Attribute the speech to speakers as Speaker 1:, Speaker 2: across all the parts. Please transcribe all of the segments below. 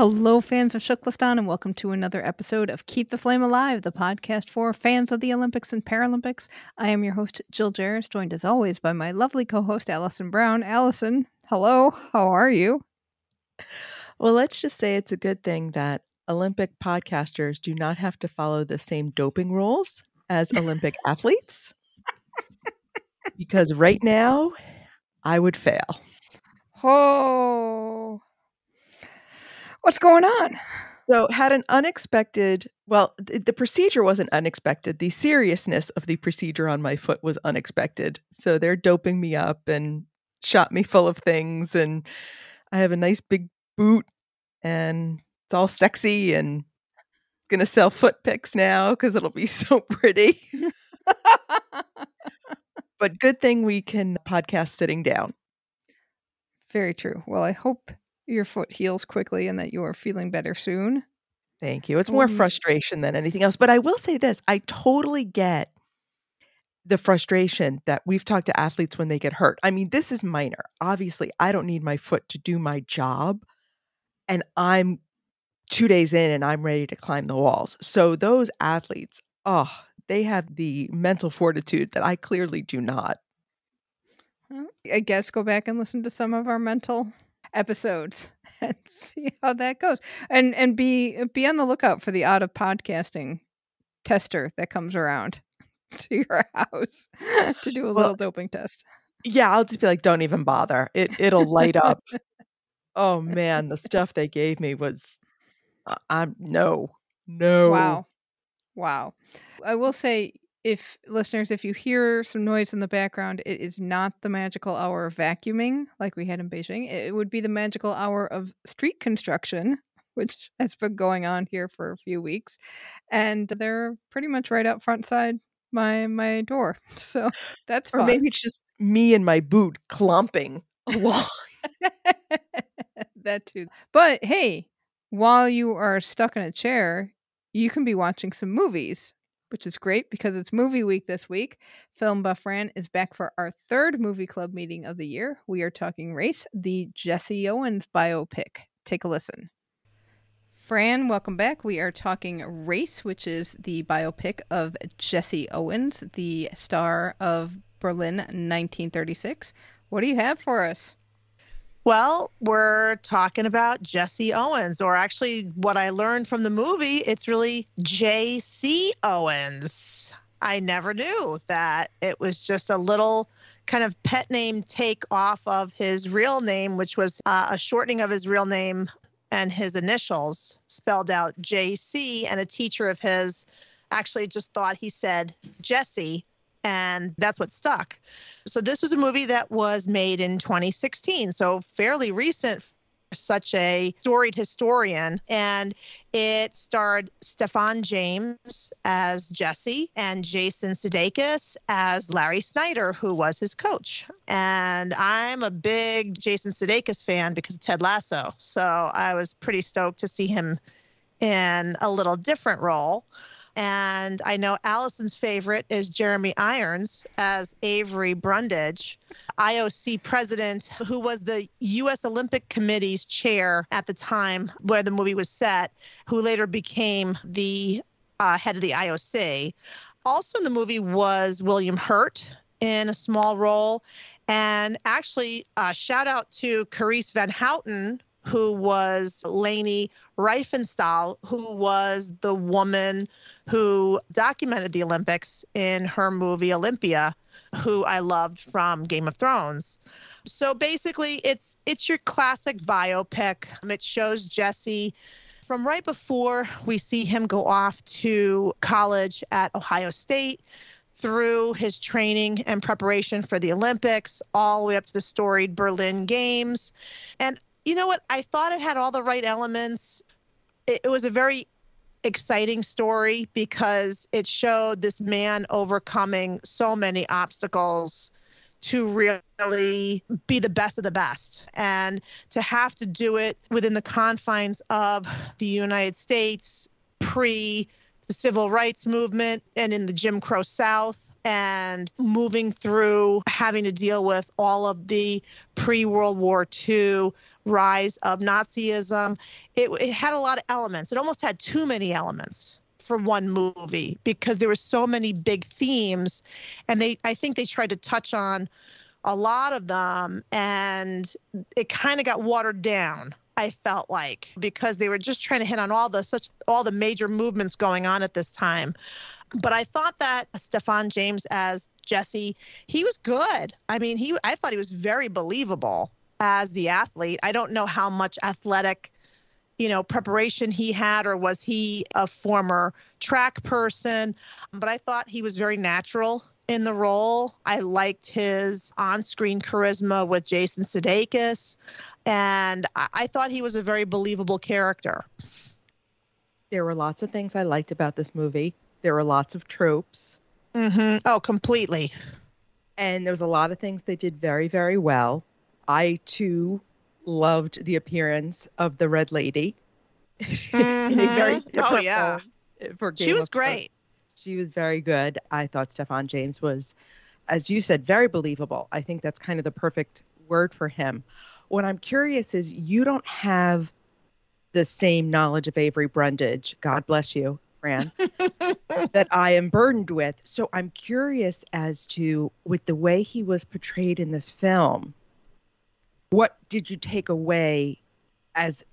Speaker 1: Hello, fans of TKFLASTAN, and welcome to another episode of Keep the Flame Alive, the podcast for fans of the Olympics and Paralympics. I am your host, Jill Jaracz, joined as always by my lovely co host, Alison Brown. Alison, hello, how are you?
Speaker 2: Well, let's just say it's a good thing that Olympic podcasters do not have to follow the same doping rules as Olympic athletes. Because right now, I would fail.
Speaker 1: Oh, what's going on?
Speaker 2: So, had an unexpected, well, th- the procedure wasn't unexpected. The seriousness of the procedure on my foot was unexpected. So, they're doping me up and shot me full of things. And I have a nice big boot and it's all sexy and gonna sell foot pics now because it'll be so pretty. but good thing we can podcast sitting down.
Speaker 1: Very true. Well, I hope your foot heals quickly and that you are feeling better soon.
Speaker 2: Thank you. It's more
Speaker 1: Um,
Speaker 2: frustration than anything else. But I will say this I totally get the frustration that we've talked to athletes when they get hurt. I mean, this is minor. Obviously, I don't need my foot to do my job. And I'm two days in and I'm ready to climb the walls. So those athletes, oh, they have the mental fortitude that I clearly do not.
Speaker 1: I guess go back and listen to some of our mental episodes and see how that goes. And and be be on the lookout for the out of podcasting tester that comes around to your house to do a
Speaker 2: Well-
Speaker 1: little doping test.
Speaker 2: Yeah, I'll just be like, don't even bother. It it'll light up. oh man, the stuff they gave me was uh, I'm no. No.
Speaker 1: Wow. Wow. I will say if listeners if you hear some noise in the background it is not the magical hour of vacuuming like we had in Beijing it would be the magical hour of street construction which has been going on here for a few weeks and they're pretty much right out front side my my door so that's
Speaker 2: Or
Speaker 1: fun
Speaker 2: maybe it's just me and my boot clumping along.
Speaker 1: that too. But hey, while you are stuck in a chair, you can be watching some movies, which is great because it's movie week this week. Film Buff Fran is back for our third movie club meeting of the year. We are talking Race, the Jesse Owens biopic. Take a listen. Fran, welcome back. We are talking Race, which is the biopic of Jesse Owens, the star of Berlin 1936. What do you have for us?
Speaker 3: Well, we're talking about Jesse Owens, or actually, what I learned from the movie, it's really J.C. Owens. I never knew that it was just a little kind of pet name take off of his real name, which was uh, a shortening of his real name and his initials spelled out J.C. And a teacher of his actually just thought he said Jesse, and that's what stuck. So this was a movie that was made in 2016, so fairly recent such a storied historian and it starred Stephan James as Jesse and Jason Sudeikis as Larry Snyder who was his coach. And I'm a big Jason Sudeikis fan because of Ted Lasso. So I was pretty stoked to see him in a little different role. And I know Alison's favorite is Jeremy Irons as Avery Brundage, IOC president, who was the U.S. Olympic Committee's chair at the time where the movie was set, who later became the uh, head of the IOC. Also in the movie was William Hurt in a small role. And actually, uh, shout out to Carice Van Houten, who was Leni Riefenstahl, who was the woman who documented the Olympics in her movie Olympia, who I loved from Game of Thrones. So basically, it's it's your classic biopic. Um, it shows Jesse from right before we see him go off to college at Ohio State through his training and preparation for the Olympics, all the way up to the storied Berlin Games. And you know what? I thought it had all the right elements. It, it was a very exciting story because it showed this man overcoming so many obstacles to really be the best of the best and to have to do it within the confines of the United States pre the civil rights movement and in the Jim Crow South and moving through having to deal with all of the pre World War II rise of Nazism. It, it had a lot of elements. It almost had too many elements for one movie because there were so many big themes and they I think they tried to touch on a lot of them and it kind of got watered down I felt like because they were just trying to hit on all the such all the major movements going on at this time. But I thought that Stephan James as Jesse, he was good. I mean, he I thought he was very believable as the athlete. I don't know how much athletic, you know, preparation he had or was he a former track person, but I thought he was very natural in the role. I liked his on-screen charisma with Jason Sudeikis, and I, I thought he was a very believable character.
Speaker 2: There were lots of things I liked about this movie. There were lots of tropes.
Speaker 3: Mm-hmm. Oh, completely.
Speaker 2: And there was a lot of things they did very, very well. I too loved the appearance of the Red Lady.
Speaker 3: Mm-hmm. oh yeah,
Speaker 2: for Game
Speaker 3: she was great.
Speaker 2: She was very good. I thought Stephan James was, as you said, very believable. I think that's kind of the perfect word for him. What I'm curious is you don't have the same knowledge of Avery Brundage. God bless you, Fran, that I am burdened with. So I'm curious as to, with the way he was portrayed in this film, what did you take away as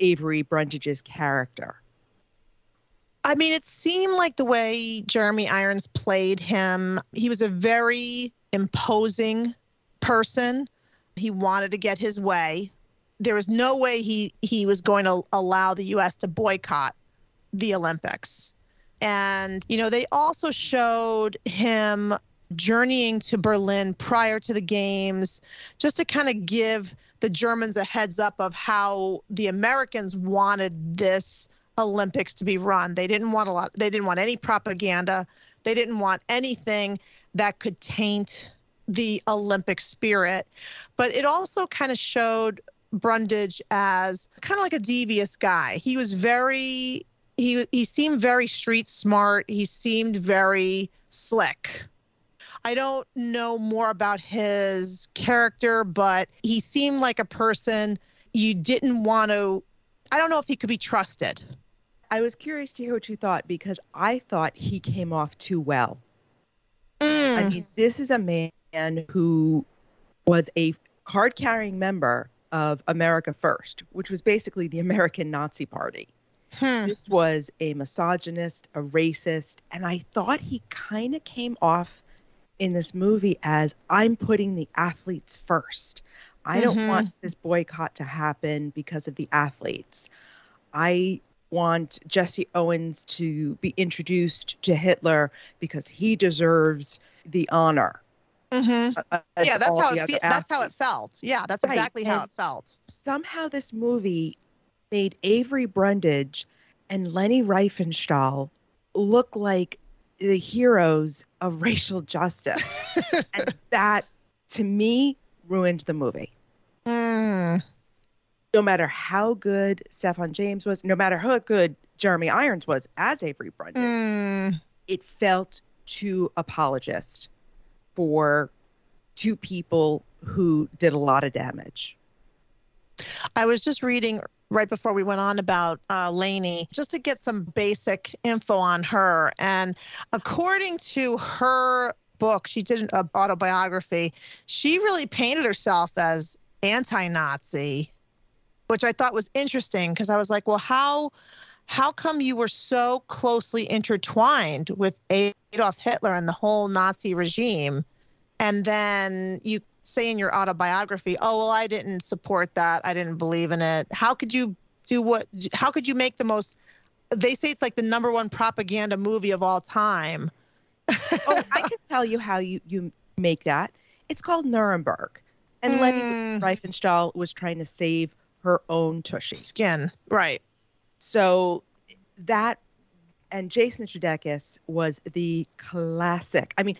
Speaker 2: Avery Brundage's character?
Speaker 3: I mean, it seemed like the way Jeremy Irons played him, he was a very imposing person. He wanted to get his way. There was no way he, he was going to allow the U.S. to boycott the Olympics. And, you know, they also showed him journeying to Berlin prior to the games just to kind of give the Germans a heads up of how the Americans wanted this Olympics to be run. They didn't want a lot they didn't want any propaganda. They didn't want anything that could taint the Olympic spirit. But it also kind of showed Brundage as kind of like a devious guy. He was very he he seemed very street smart. He seemed very slick. I don't know more about his character, but he seemed like a person you didn't want to I don't know if he could be trusted.
Speaker 2: I was curious to hear what you thought because I thought he came off too well.
Speaker 3: Mm.
Speaker 2: I mean, this is a man who was a card carrying member of America First, which was basically the American Nazi Party.
Speaker 3: Hmm.
Speaker 2: This was a misogynist, a racist, and I thought he kind of came off in this movie as I'm putting the athletes first. I don't
Speaker 3: Mhm.
Speaker 2: want this boycott to happen because of the athletes. I want Jesse Owens to be introduced to Hitler because he deserves the honor.
Speaker 3: Mhm.
Speaker 2: uh,
Speaker 3: Yeah, that's how it fe- that's how it felt. Yeah, that's
Speaker 2: Right,
Speaker 3: exactly how it felt.
Speaker 2: Somehow this movie made Avery Brundage and Leni Riefenstahl look like the heroes of racial justice. and that, to me, ruined the movie.
Speaker 3: Mm.
Speaker 2: no matter how good Stephan James was, no matter how good Jeremy Irons was as Avery Brundage,
Speaker 3: Mm.
Speaker 2: it felt too apologist for two people who did a lot of damage.
Speaker 3: I was just reading right before we went on about uh, Leni, just to get some basic info on her. And according to her book, she did an autobiography. She really painted herself as anti-Nazi, which I thought was interesting because I was like, well, how how come you were so closely intertwined with Adolf Hitler and the whole Nazi regime, and then you say in your autobiography, oh well, I didn't support that, I didn't believe in it. How could you do what? How could you make the most? They say it's like the number one propaganda movie of all time.
Speaker 2: oh, I can tell you how you, you make that. It's called Nuremberg. And Leni
Speaker 3: Mm.
Speaker 2: Riefenstahl was trying to save her own tushy.
Speaker 3: Skin, right?
Speaker 2: So that And Jason Sudeikis was the classic. I mean,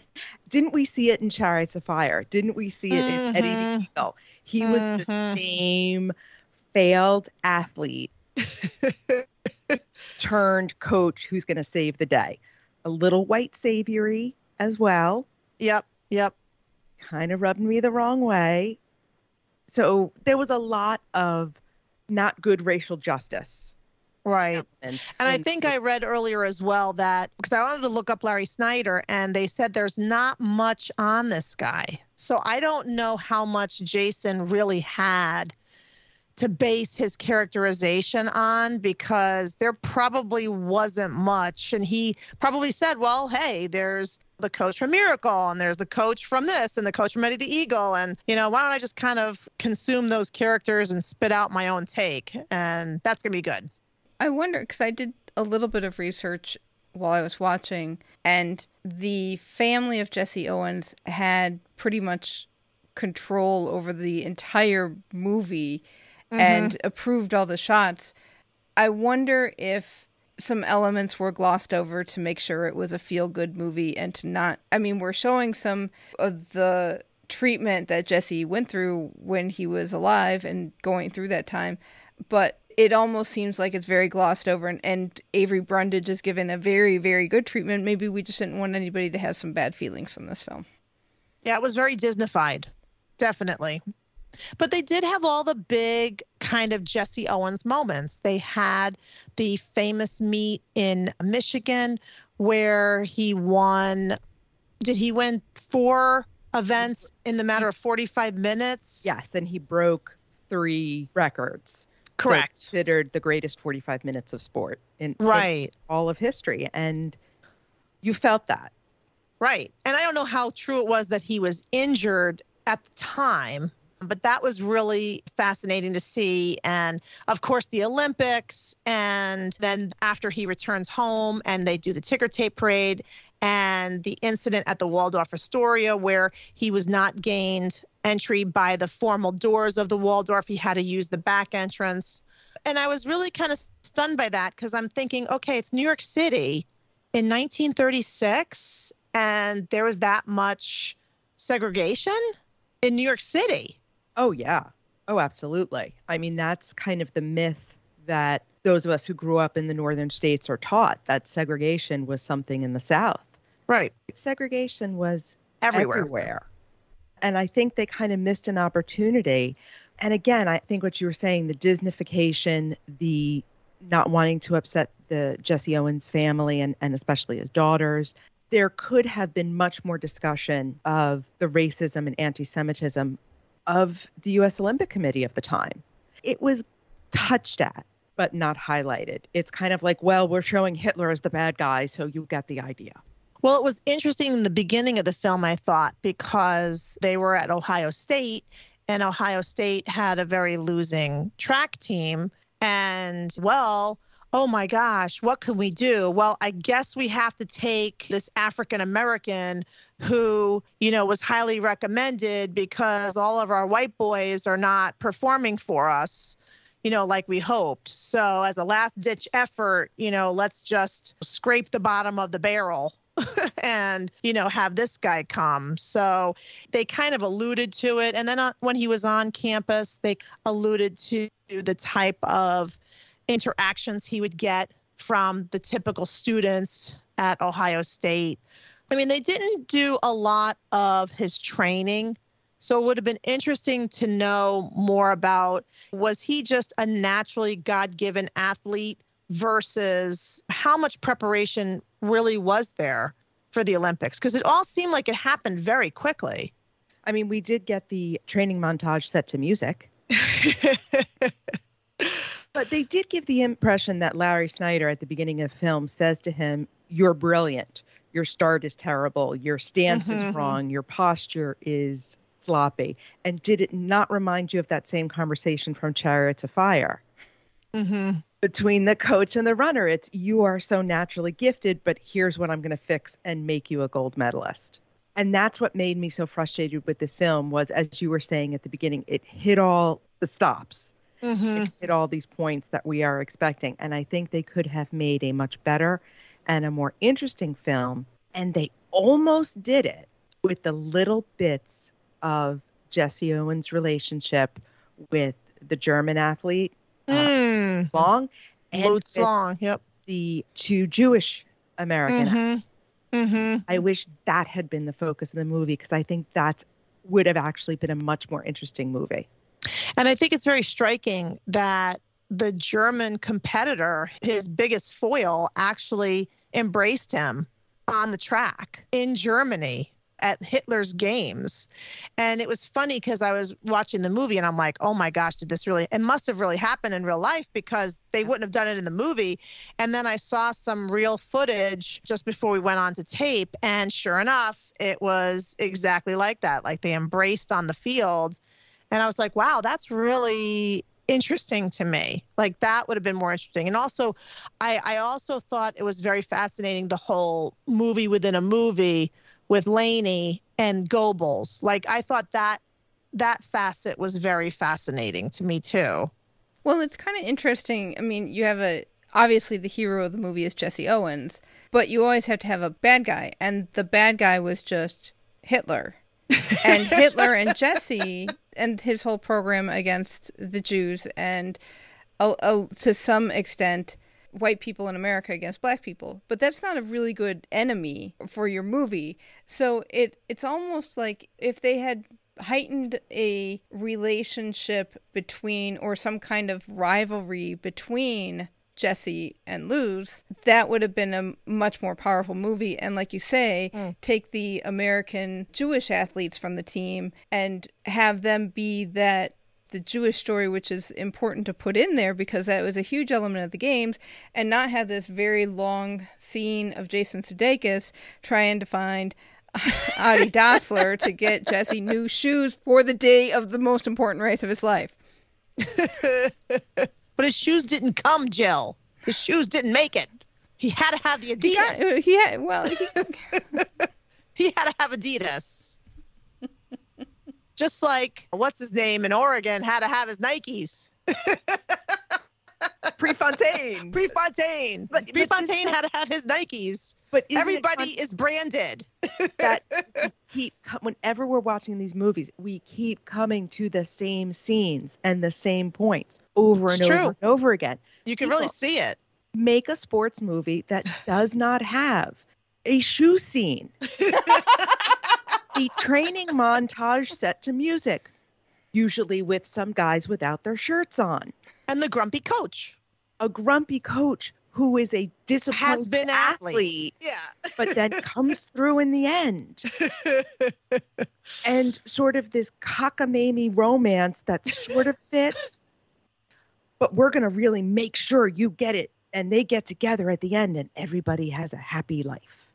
Speaker 2: didn't we see it in Chariots of Fire? Didn't we see it in Eddie the Eagle? He was the
Speaker 3: Mhm.
Speaker 2: same failed athlete turned coach who's going to save the day. A little white saviory as well,
Speaker 3: Yep. Yep.
Speaker 2: kind of rubbed me the wrong way. So there was a lot of not good racial justice.
Speaker 3: Right.
Speaker 2: elements
Speaker 3: And I
Speaker 2: in-
Speaker 3: think I read earlier as well that because I wanted to look up Larry Snyder and they said there's not much on this guy. So I don't know how much Jason really had to base his characterization on because there probably wasn't much. And he probably said, well, hey, there's the coach from Miracle and there's the coach from this and the coach from Eddie the Eagle. And, you know, why don't I just kind of consume those characters and spit out my own take? And that's going to be good.
Speaker 1: I wonder because I did a little bit of research while I was watching, and the family of Jesse Owens had pretty much control over the entire movie mm-hmm. and approved all the shots. I wonder if some elements were glossed over to make sure it was a feel good movie and to not. I mean, we're showing some of the treatment that Jesse went through when he was alive and going through that time, but it almost seems like it's very glossed over and, and Avery Brundage is given a very, very good treatment. Maybe we just didn't want anybody to have some bad feelings from this film.
Speaker 3: Yeah, it was very Disneyfied, definitely. But they did have all the big kind of Jesse Owens moments. They had the famous meet in Michigan where he won. Did he win four events in the matter of 45 minutes?
Speaker 2: Yes, and he broke three records. So
Speaker 3: Correct.
Speaker 2: considered the greatest 45 minutes of sport in, in
Speaker 3: Right.
Speaker 2: all of history. And you felt that.
Speaker 3: Right. And I don't know how true it was that he was injured at the time, but that was really fascinating to see. And of course, the Olympics. And then after he returns home and they do the ticker tape parade and the incident at the Waldorf Astoria where he was not gained entry by the formal doors of the Waldorf, he had to use the back entrance. And I was really kind of stunned by that because I'm thinking, okay, it's New York City in 1936 and there was that much segregation in New York City.
Speaker 2: Oh, yeah. Oh, absolutely. I mean, that's kind of the myth that those of us who grew up in the northern states are taught that segregation was something in the South.
Speaker 3: Right.
Speaker 2: Segregation was
Speaker 3: Everywhere.
Speaker 2: everywhere. And I think they kind of missed an opportunity. And again, I think what you were saying, the Disneyfication, the not wanting to upset the Jesse Owens family and, and especially his daughters, there could have been much more discussion of the racism and anti Semitism of the US Olympic Committee of the time. It was touched at, but not highlighted. It's kind of like, well, we're showing Hitler as the bad guy, so you get the idea.
Speaker 3: Well, it was interesting in the beginning of the film, I thought, because they were at Ohio State and Ohio State had a very losing track team. And, well, oh my gosh, what can we do? Well, I guess we have to take this African American who, you know, was highly recommended because all of our white boys are not performing for us, you know, like we hoped. So, as a last ditch effort, you know, let's just scrape the bottom of the barrel and you know have this guy come. So they kind of alluded to it. And then uh, when he was on campus they alluded to the type of interactions he would get from the typical students at ohio state. I mean they didn't do a lot of his training so it would have been interesting to know more about was he just a naturally god-given athlete versus how much preparation really was there for the Olympics because it all seemed like it happened very quickly.
Speaker 2: I mean, we did get the training montage set to music, but they did give the impression that Larry Snyder at the beginning of the film says to him, You're brilliant. Your start is terrible. Your stance
Speaker 3: Mhm.
Speaker 2: is wrong. Your posture is sloppy. And did it not remind you of that same conversation from Chariots of Fire?
Speaker 3: mm-hmm.
Speaker 2: between the coach and the runner. It's you are so naturally gifted, but here's what I'm going to fix and make you a gold medalist. And that's what made me so frustrated with this film was as you were saying at the beginning, it hit all the stops.
Speaker 3: Mm-hmm.
Speaker 2: It hit all these points that we are expecting. And I think they could have made a much better and a more interesting film. And they almost did it with the little bits of Jesse Owens' relationship with the German athlete, uh,
Speaker 3: Mm.
Speaker 2: Long, and
Speaker 3: Long. Yep.
Speaker 2: the two Jewish American.
Speaker 3: Mm-hmm. Mm-hmm.
Speaker 2: I wish that had been the focus of the movie because I think that would have actually been a much more interesting movie.
Speaker 3: And I think it's very striking that the German competitor, his biggest foil, actually embraced him on the track in Germany at Hitler's games. And it was funny because I was watching the movie and I'm like, oh my gosh, did this really, it must have really happened in real life because they wouldn't have done it in the movie. And then I saw some real footage just before we went on to tape. And sure enough, it was exactly like that. Like they embraced on the field. And I was like, wow, that's really interesting to me. Like that would have been more interesting. And also, I, I also thought it was very fascinating the whole movie within a movie with Leni and Goebbels. Like I thought that that facet was very fascinating to me too.
Speaker 1: Well, it's kind of interesting. I mean, you have a obviously the hero of the movie is Jesse Owens, but you always have to have a bad guy, and the bad guy was just Hitler. and Hitler and Jesse and his whole program against the Jews and oh, oh, to some extent white people in America against black people. But that's not a really good enemy for your movie. So it it's almost like if they had heightened a relationship between or some kind of rivalry between Jesse and Luz, that would have been a much more powerful movie. And like you say, mm. take the American Jewish athletes from the team and have them be that the Jewish story, which is important to put in there because that was a huge element of the games, and not have this very long scene of Jason Sudeikis trying to find Adi Dassler to get Jesse new shoes for the day of the most important race of his life.
Speaker 3: But his shoes didn't come, Jill. His shoes didn't make it. He had to have the
Speaker 1: He got,
Speaker 3: Adidas.
Speaker 1: he had, well, he,
Speaker 3: He had to have Adidas. Just like what's his name in Oregon had to have his Nikes.
Speaker 2: Prefontaine.
Speaker 3: Prefontaine.
Speaker 2: But-
Speaker 3: Prefontaine had to have his Nikes.
Speaker 2: but
Speaker 3: Everybody
Speaker 2: fun
Speaker 3: is branded.
Speaker 2: that we keep whenever we're watching these movies, we keep coming to the same scenes and the same points over and
Speaker 3: It's
Speaker 2: over
Speaker 3: true.
Speaker 2: and over again.
Speaker 3: You can really see it.
Speaker 2: Make a sports movie that does not have a shoe scene. a training montage set to music, usually with some guys without their shirts on.
Speaker 3: And the grumpy coach
Speaker 2: A grumpy coach who is a disappointed
Speaker 3: has been athlete.
Speaker 2: athlete,
Speaker 3: Yeah.
Speaker 2: but then comes through in the end. and sort of this cockamamie romance that sort of fits, but we're going to really make sure you get it. And they get together at the end, and everybody has a happy life.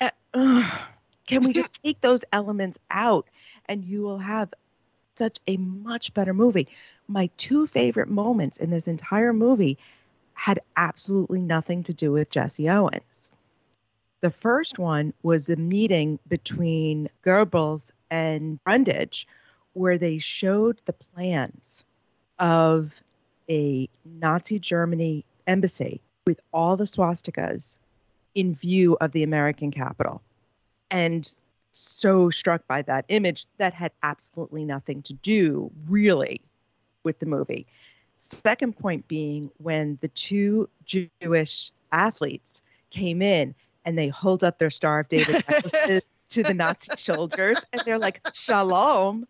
Speaker 2: Uh, ugh, can we just take those elements out, and you will have such a much better movie? My two favorite moments in this entire movie had absolutely nothing to do with Jesse Owens. The first one was a meeting between Goebbels and Brundage, where they showed the plans of a Nazi Germany embassy with all the swastikas in view of the American capital. And so struck by that image that had absolutely nothing to do, really, with the movie. Second point being when the two Jewish athletes came in and they hold up their Star of David necklaces to the Nazi soldiers and they're like, Shalom.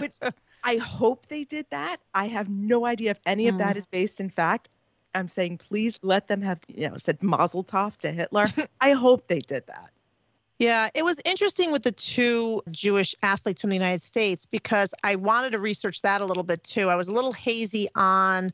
Speaker 2: Which I hope they did that. I have no idea if any of that mm. is based in fact. I'm saying please let them have, you know, said Mazel Tov to Hitler. I hope they did that.
Speaker 3: Yeah, it was interesting with the two Jewish athletes from the United States because I wanted to research that a little bit too. I was a little hazy on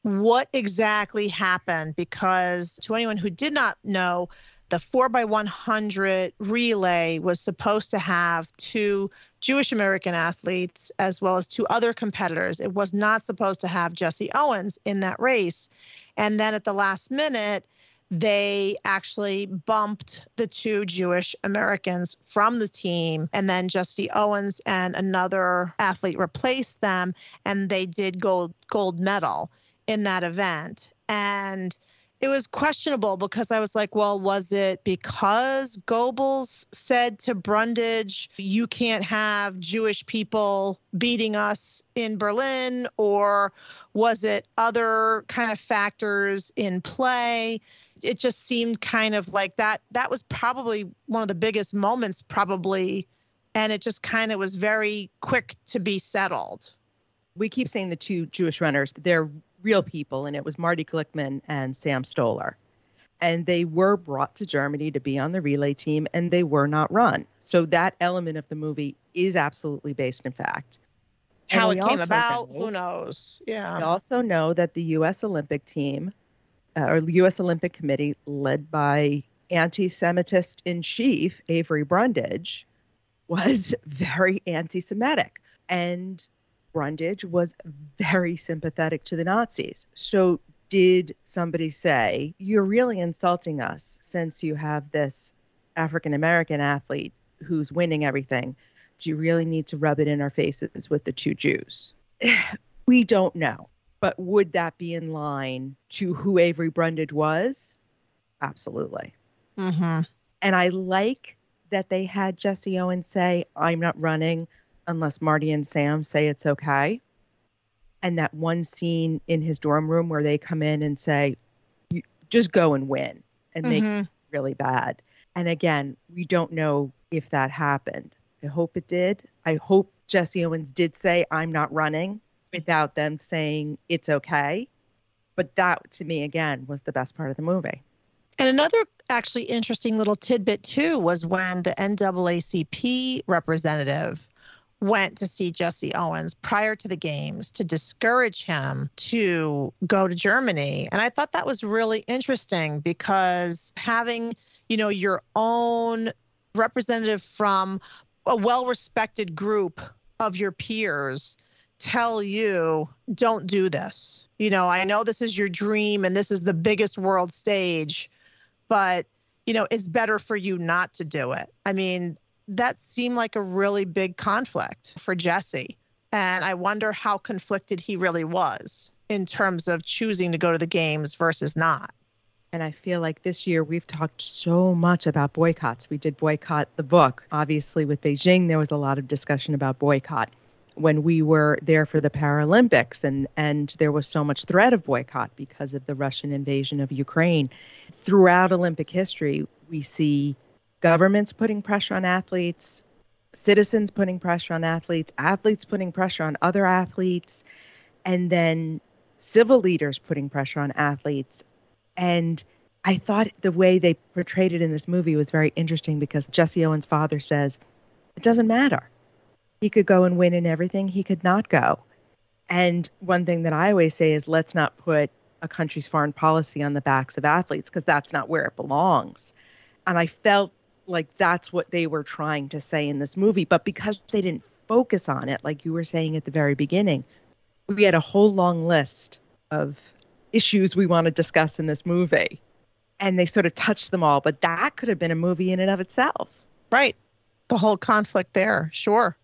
Speaker 3: what exactly happened because to anyone who did not know, the 4x100 relay was supposed to have two Jewish American athletes as well as two other competitors. It was not supposed to have Jesse Owens in that race. And then at the last minute, they actually bumped the two Jewish Americans from the team, and then Jesse Owens and another athlete replaced them, and they did gold gold medal in that event. And it was questionable because I was like, well, was it because Goebbels said to Brundage, you can't have Jewish people beating us in Berlin? Or was it other kind of factors in play? It just seemed kind of like that. That was probably one of the biggest moments, probably. And it just kind of was very quick to be settled.
Speaker 2: We keep saying the two Jewish runners, they're real people, and it was Marty Glickman and Sam Stoller. And they were brought to Germany to be on the relay team, and they were not run. So that element of the movie is absolutely based in fact.
Speaker 3: How it came about,
Speaker 2: know-
Speaker 3: who knows? Yeah.
Speaker 2: We also know that the U.S. Olympic team, uh, or U.S. Olympic Committee, led by anti-Semitist in chief Avery Brundage, was very anti-Semitic, and Brundage was very sympathetic to the Nazis. So, did somebody say you're really insulting us since you have this African American athlete who's winning everything? Do you really need to rub it in our faces with the two Jews? we don't know. But would that be in line to who Avery Brundage was? Absolutely.
Speaker 3: Mm-hmm.
Speaker 2: And I like that they had Jesse Owens say, I'm not running unless Marty and Sam say it's okay. And that one scene in his dorm room where they come in and say, "You- just go and win and make
Speaker 3: Mhm.
Speaker 2: it really bad. And again, we don't know if that happened. I hope it did. I hope Jesse Owens did say, I'm not running without them saying it's okay. But that, to me, again, was the best part of the movie.
Speaker 3: And another actually interesting little tidbit too was when the NAACP representative went to see Jesse Owens prior to the games to discourage him to go to Germany. And I thought that was really interesting because having, you know, your own representative from a well-respected group of your peers tell you don't do this. You know, I know this is your dream and this is the biggest world stage, but you know, it's better for you not to do it. I mean, that seemed like a really big conflict for Jesse. And I wonder how conflicted he really was in terms of choosing to go to the games versus not.
Speaker 2: And I feel like this year we've talked so much about boycotts. We did boycott the book. Obviously, with Beijing, there was a lot of discussion about boycott when we were there for the Paralympics, and, and there was so much threat of boycott because of the Russian invasion of Ukraine. Throughout Olympic history, we see governments putting pressure on athletes, citizens putting pressure on athletes, athletes putting pressure on other athletes, and then civil leaders putting pressure on athletes. And I thought the way they portrayed it in this movie was very interesting because Jesse Owens' father says, it doesn't matter. He could go and win in everything, he could not go. And one thing that I always say is let's not put a country's foreign policy on the backs of athletes because that's not where it belongs. And I felt like that's what they were trying to say in this movie. But because they didn't focus on it, like you were saying at the very beginning, we had a whole long list of issues we want to discuss in this movie. And they sort of touched them all. But that could have been a movie in and of itself.
Speaker 3: Right. The whole conflict there, sure.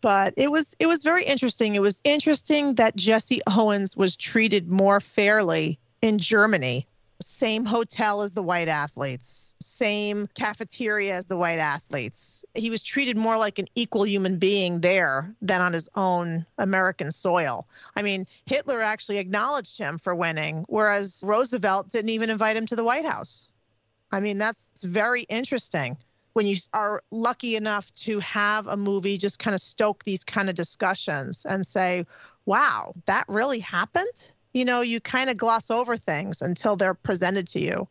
Speaker 3: But it was it was very interesting. It was interesting that Jesse Owens was treated more fairly in Germany. Same hotel as the white athletes, same cafeteria as the white athletes. He was treated more like an equal human being there than on his own American soil. I mean, Hitler actually acknowledged him for winning, whereas Roosevelt didn't even invite him to the White House. I mean, that's very interesting when you are lucky enough to have a movie just kind of stoke these kind of discussions and say, wow, that really happened? You know, you kind of gloss over things until they're presented to you.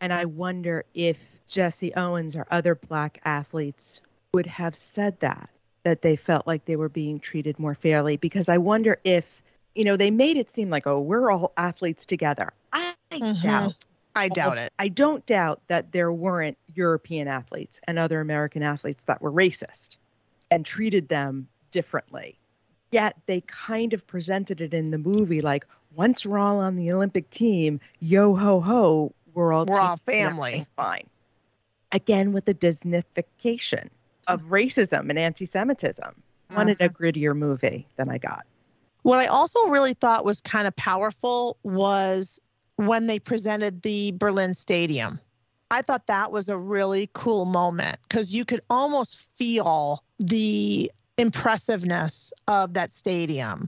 Speaker 2: And I wonder if Jesse Owens or other black athletes would have said that, that they felt like they were being treated more fairly. Because I wonder if, you know, they made it seem like, oh, we're all athletes together. I
Speaker 3: Mhm.
Speaker 2: doubt
Speaker 3: I doubt it.
Speaker 2: I don't doubt that there weren't European athletes and other American athletes that were racist and treated them differently. Yet they kind of presented it in the movie like once we're all on the Olympic team, yo ho ho, we're all
Speaker 3: We're all family.
Speaker 2: Fine. Again with the Disneyfication of racism and anti-Semitism. Wanted a mm-hmm. grittier movie than I got.
Speaker 3: What I also really thought was kind of powerful was when they presented the Berlin Stadium. I thought that was a really cool moment because you could almost feel the impressiveness of that stadium.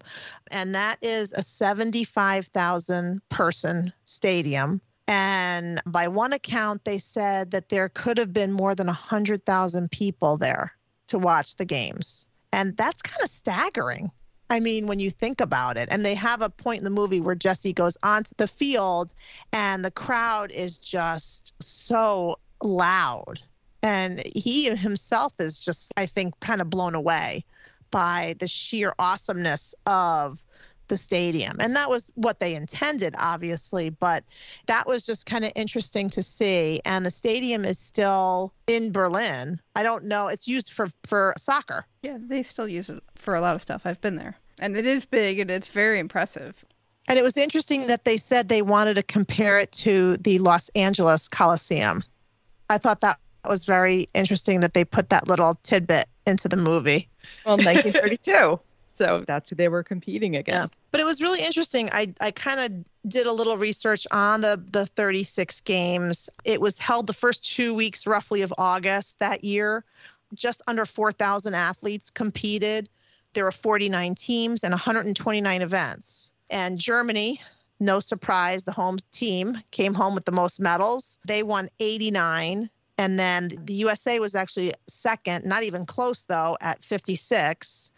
Speaker 3: And that is a 75,000 person stadium. And by one account, they said that there could have been more than 100,000 people there to watch the games. And that's kind of staggering. I mean, when you think about it, and they have a point in the movie where Jesse goes onto the field and the crowd is just so loud. And he himself is just, I think, kind of blown away by the sheer awesomeness of the stadium. And that was what they intended, obviously, but that was just kind of interesting to see. And the stadium is still in Berlin. I don't know. It's used for, for soccer.
Speaker 1: Yeah, they still use it for a lot of stuff. I've been there. And it is big and it's very impressive.
Speaker 3: And it was interesting that they said they wanted to compare it to the Los Angeles Coliseum. I thought that was very interesting that they put that little tidbit into the movie.
Speaker 2: Well, 1932. so that's who they were competing against.
Speaker 3: Yeah. But it was really interesting. I, I kind of did a little research on the, the 36 games. It was held the first two weeks, roughly, of August that year. Just under 4,000 athletes competed. There were 49 teams and 129 events. And Germany, no surprise, the home team came home with the most medals. They won 89. And then the USA was actually second, not even close though, at 56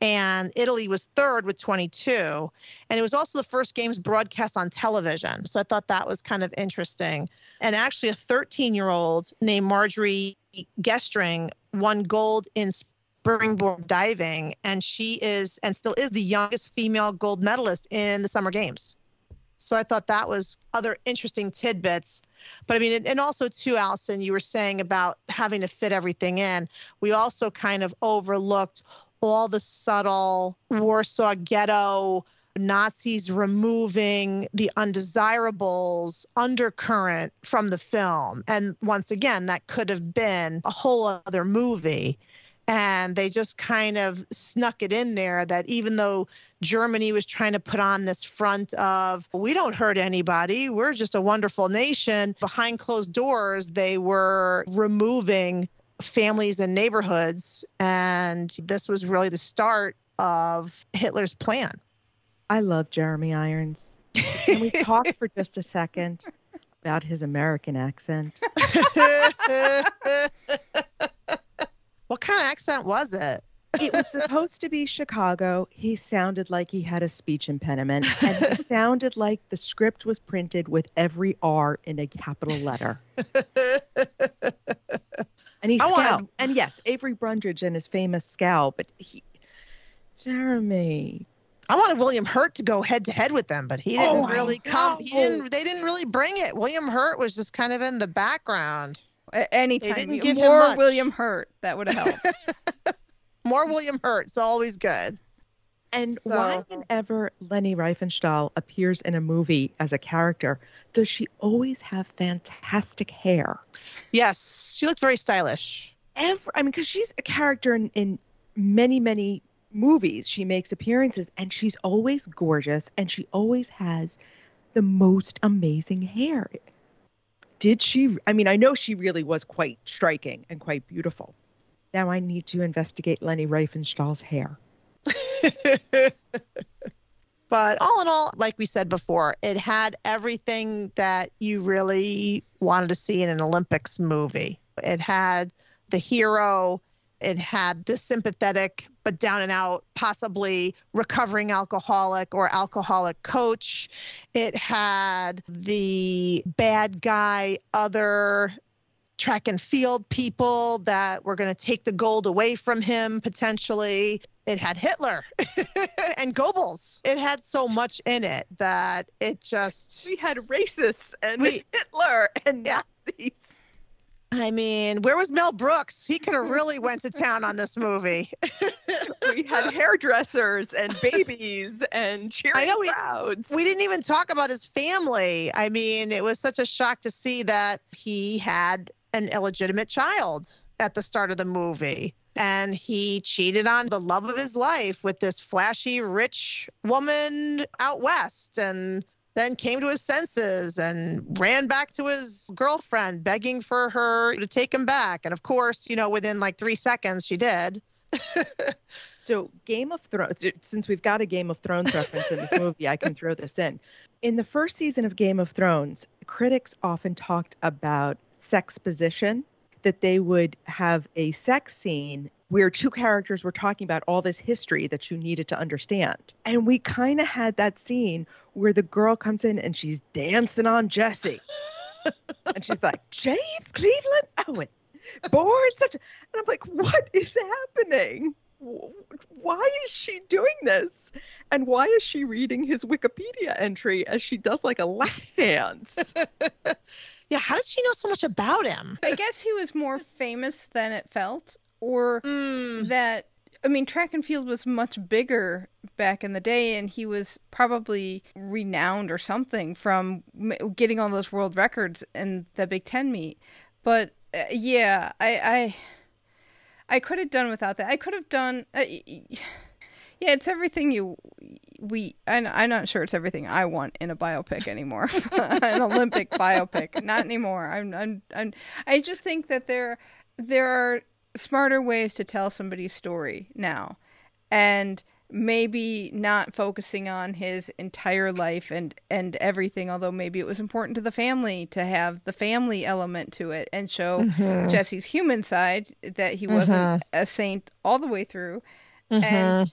Speaker 3: and Italy was third with 22. And it was also the first games broadcast on television. So I thought that was kind of interesting. And actually, a 13 year old named Marjorie Gestring won gold in springboard diving, and she is and still is the youngest female gold medalist in the Summer Games. So I thought that was other interesting tidbits. But I mean, and also too, Alison, you were saying about having to fit everything in. We also kind of overlooked all the subtle Warsaw ghetto Nazis removing the undesirables undercurrent from the film. And once again, that could have been a whole other movie. And they just kind of snuck it in there that even though Germany was trying to put on this front of, we don't hurt anybody, we're just a wonderful nation, behind closed doors, they were removing families and neighborhoods. And this was really the start of Hitler's plan.
Speaker 2: I love Jeremy Irons. Can we talk for just a second about his American accent?
Speaker 3: what kind of accent was it?
Speaker 2: it was supposed to be Chicago. He sounded like he had a speech impediment, and he sounded like the script was printed with every R in a capital letter. And he scowled. Wanted... And yes, Avery Brundage and his famous scowl, but he, Jeremy.
Speaker 3: I wanted William Hurt to go head to head with them, but he oh didn't oh, really come. He didn't. They didn't really bring it. William Hurt was just kind of in the background.
Speaker 1: Anytime, they didn't give him more William Hurt, that would have helped.
Speaker 3: more William Hurt's always good.
Speaker 2: And so. why whenever Leni Riefenstahl appears in a movie as a character, does she always have fantastic hair?
Speaker 3: Yes, she looks very stylish.
Speaker 2: Every, I mean, because she's a character in, in many, many movies. She makes appearances and she's always gorgeous and she always has the most amazing hair. Did she? I mean, I know she really was quite striking and quite beautiful. Now I need to investigate Leni Riefenstahl's hair.
Speaker 3: but all in all, like we said before, it had everything that you really wanted to see in an Olympics movie. It had the hero, it had the sympathetic but down and out, possibly recovering alcoholic or alcoholic coach. It had the bad guy, other track and field people that were going to take the gold away from him potentially it had Hitler and Goebbels. It had so much in it that it just
Speaker 2: we had racists and we, Hitler and yeah. Nazis.
Speaker 3: I mean, where was Mel Brooks? He could have really went to town on this movie.
Speaker 2: we had hairdressers and babies and cheering I know we, crowds.
Speaker 3: We didn't even talk about his family. I mean, it was such a shock to see that he had an illegitimate child at the start of the movie and he cheated on the love of his life with this flashy rich woman out west and then came to his senses and ran back to his girlfriend, begging for her to take him back. And of course, you know, within like three seconds, she did.
Speaker 2: So, Game of Thrones, since we've got a Game of Thrones reference in this movie, I can throw this in. In the first season of Game of Thrones, critics often talked about sex position, that they would have a sex scene where two characters were talking about all this history that you needed to understand. And we kind of had that scene where the girl comes in and she's dancing on Jesse. and she's like, James Cleveland Owen, born such a. And I'm like, what is happening? why is she doing this? And why is she reading his Wikipedia entry as she does like a lap dance?
Speaker 3: yeah, how did she know so much about him?
Speaker 1: I guess he was more famous than it felt, or mm. that I mean, track and field was much bigger back in the day, and he was probably renowned or something from getting all those world records in the Big Ten meet. But uh, yeah, I, I I could have done without that. I could have done. Uh, yeah, it's everything you we. I, I'm not sure it's everything I want in a biopic anymore. An Olympic biopic, not anymore. I'm, I'm. I'm. I just think that there there are smarter ways to tell somebody's story now, and maybe not focusing on his entire life and and everything although maybe it was important to the family to have the family element to it and show mm-hmm. Jesse's human side that he wasn't mm-hmm. a saint all the way through mm-hmm. and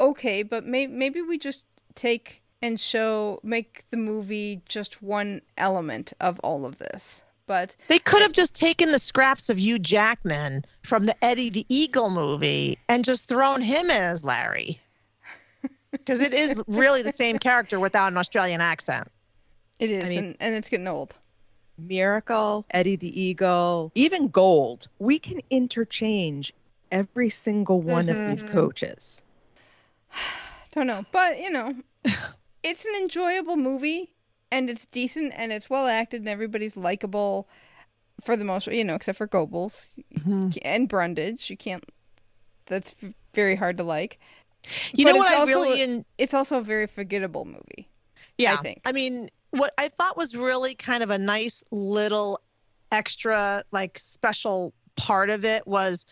Speaker 1: okay but may- maybe we just take and show make the movie just one element of all of this but
Speaker 3: they could have just taken the scraps of Hugh Jackman from the Eddie the Eagle movie and just thrown him as Larry. Because it is really the same character without an Australian accent.
Speaker 1: It is, I mean, and, and it's getting old.
Speaker 2: Miracle, Eddie the Eagle, even Gold. We can interchange every single one mm-hmm. of these mm-hmm. coaches.
Speaker 1: Don't know, but you know, it's an enjoyable movie and it's decent and it's well acted and everybody's likable for the most you know except for Goebbels. Mm-hmm. and Brundage you can't that's very hard to like.
Speaker 3: You but know what I also, really in...
Speaker 1: it's also a very forgettable movie
Speaker 3: yeah.
Speaker 1: I think.
Speaker 3: I mean what I thought was really kind of a nice little extra like special part of it was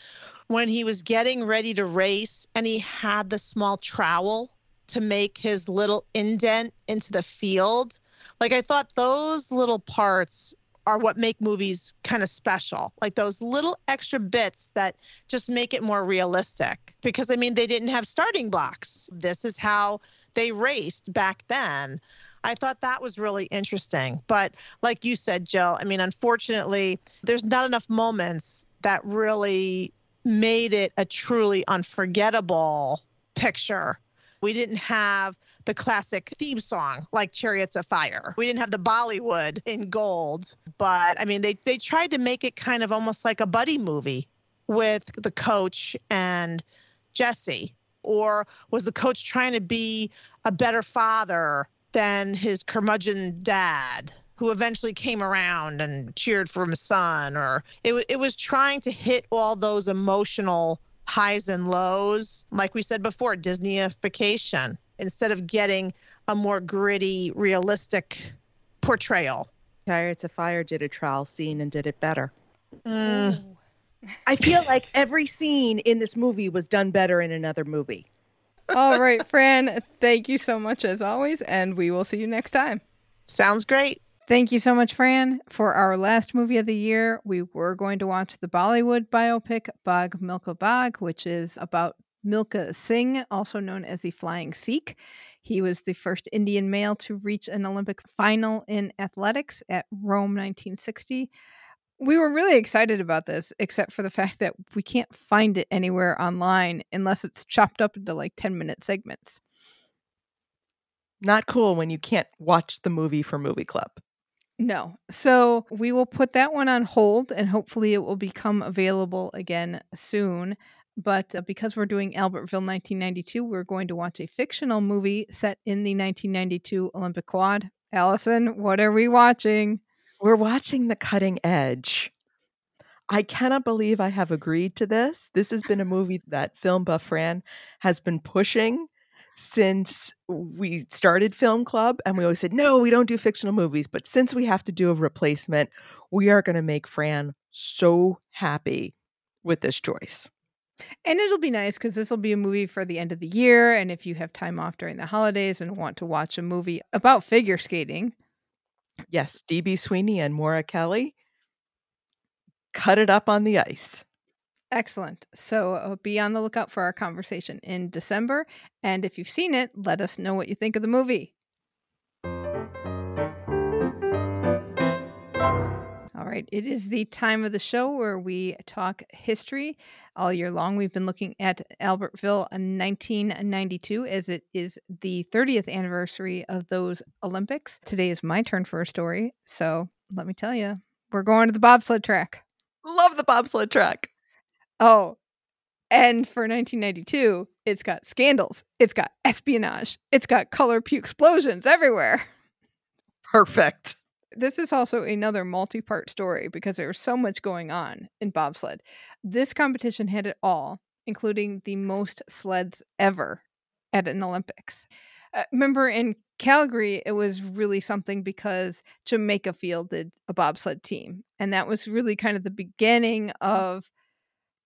Speaker 3: when he was getting ready to race and he had the small trowel to make his little indent into the field like I thought those little parts are what make movies kind of special. Like those little extra bits that just make it more realistic. Because I mean, they didn't have starting blocks. This is how they raced back then. I thought that was really interesting. But like you said, Jill, I mean, unfortunately, there's not enough moments that really made it a truly unforgettable picture. We didn't have the classic theme song like Chariots of Fire. We didn't have the Bollywood in gold, but I mean they they tried to make it kind of almost like a buddy movie with the coach and Jesse. Or was the coach trying to be a better father than his curmudgeon dad? Who eventually came around and cheered for his son or it, it was trying to hit all those emotional highs and lows like we said before disneyification instead of getting a more gritty, realistic portrayal.
Speaker 2: Chariots of Fire did a trial scene and did it better. Mm. I feel like every scene in this movie was done better in another movie.
Speaker 1: All right, Fran, thank you so much as always, and we will see you next time.
Speaker 3: Sounds great.
Speaker 1: Thank you so much, Fran. For our last movie of the year, we were going to watch the Bollywood biopic Bhaag Milkha Bhaag, which is about Milkha Singh, also known as the Flying Sikh. He was the first Indian male to reach an Olympic final in athletics at Rome 1960. We were really excited about this, except for the fact that we can't find it anywhere online unless it's chopped up into like 10 minute segments.
Speaker 2: Not cool when you can't watch the movie for Movie Club.
Speaker 1: No. So we will put that one on hold and hopefully it will become available again soon. But uh, because we're doing Albertville 1992, we're going to watch a fictional movie set in the 1992 Olympic quad. Allison, what are we watching?
Speaker 2: We're watching The Cutting Edge. I cannot believe I have agreed to this. This has been a movie that Film Buff Fran has been pushing since we started Film Club, and we always said, no, we don't do fictional movies. But since we have to do a replacement, we are going to make Fran so happy with this choice.
Speaker 1: And it'll be nice because this will be a movie for the end of the year. And if you have time off during the holidays and want to watch a movie about figure skating,
Speaker 2: Yes, DB Sweeney and Moira Kelly cut it up on the ice.
Speaker 1: Excellent. So uh, be on the lookout for our conversation in December. And if you've seen it, let us know what you think of the movie. All right, it is the time of the show where we talk history. All year long, we've been looking at Albertville in 1992 as it is the 30th anniversary of those Olympics. Today is my turn for a story. So let me tell you, we're going to the bobsled track.
Speaker 2: Love the bobsled track.
Speaker 1: Oh, and for 1992, it's got scandals, it's got espionage, it's got color puke explosions everywhere.
Speaker 2: Perfect.
Speaker 1: This is also another multi part story because there was so much going on in bobsled. This competition had it all, including the most sleds ever at an Olympics. Uh, remember in Calgary, it was really something because Jamaica fielded a bobsled team. And that was really kind of the beginning of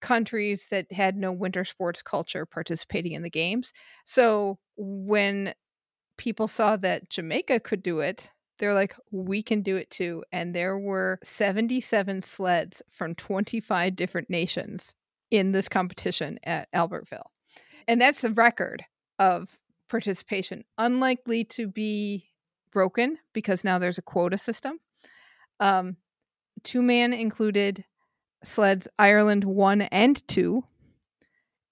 Speaker 1: countries that had no winter sports culture participating in the games. So when people saw that Jamaica could do it, they're like, we can do it too. And there were 77 sleds from 25 different nations in this competition at Albertville. And that's the record of participation, unlikely to be broken because now there's a quota system. Um, two man included sleds Ireland 1 and 2,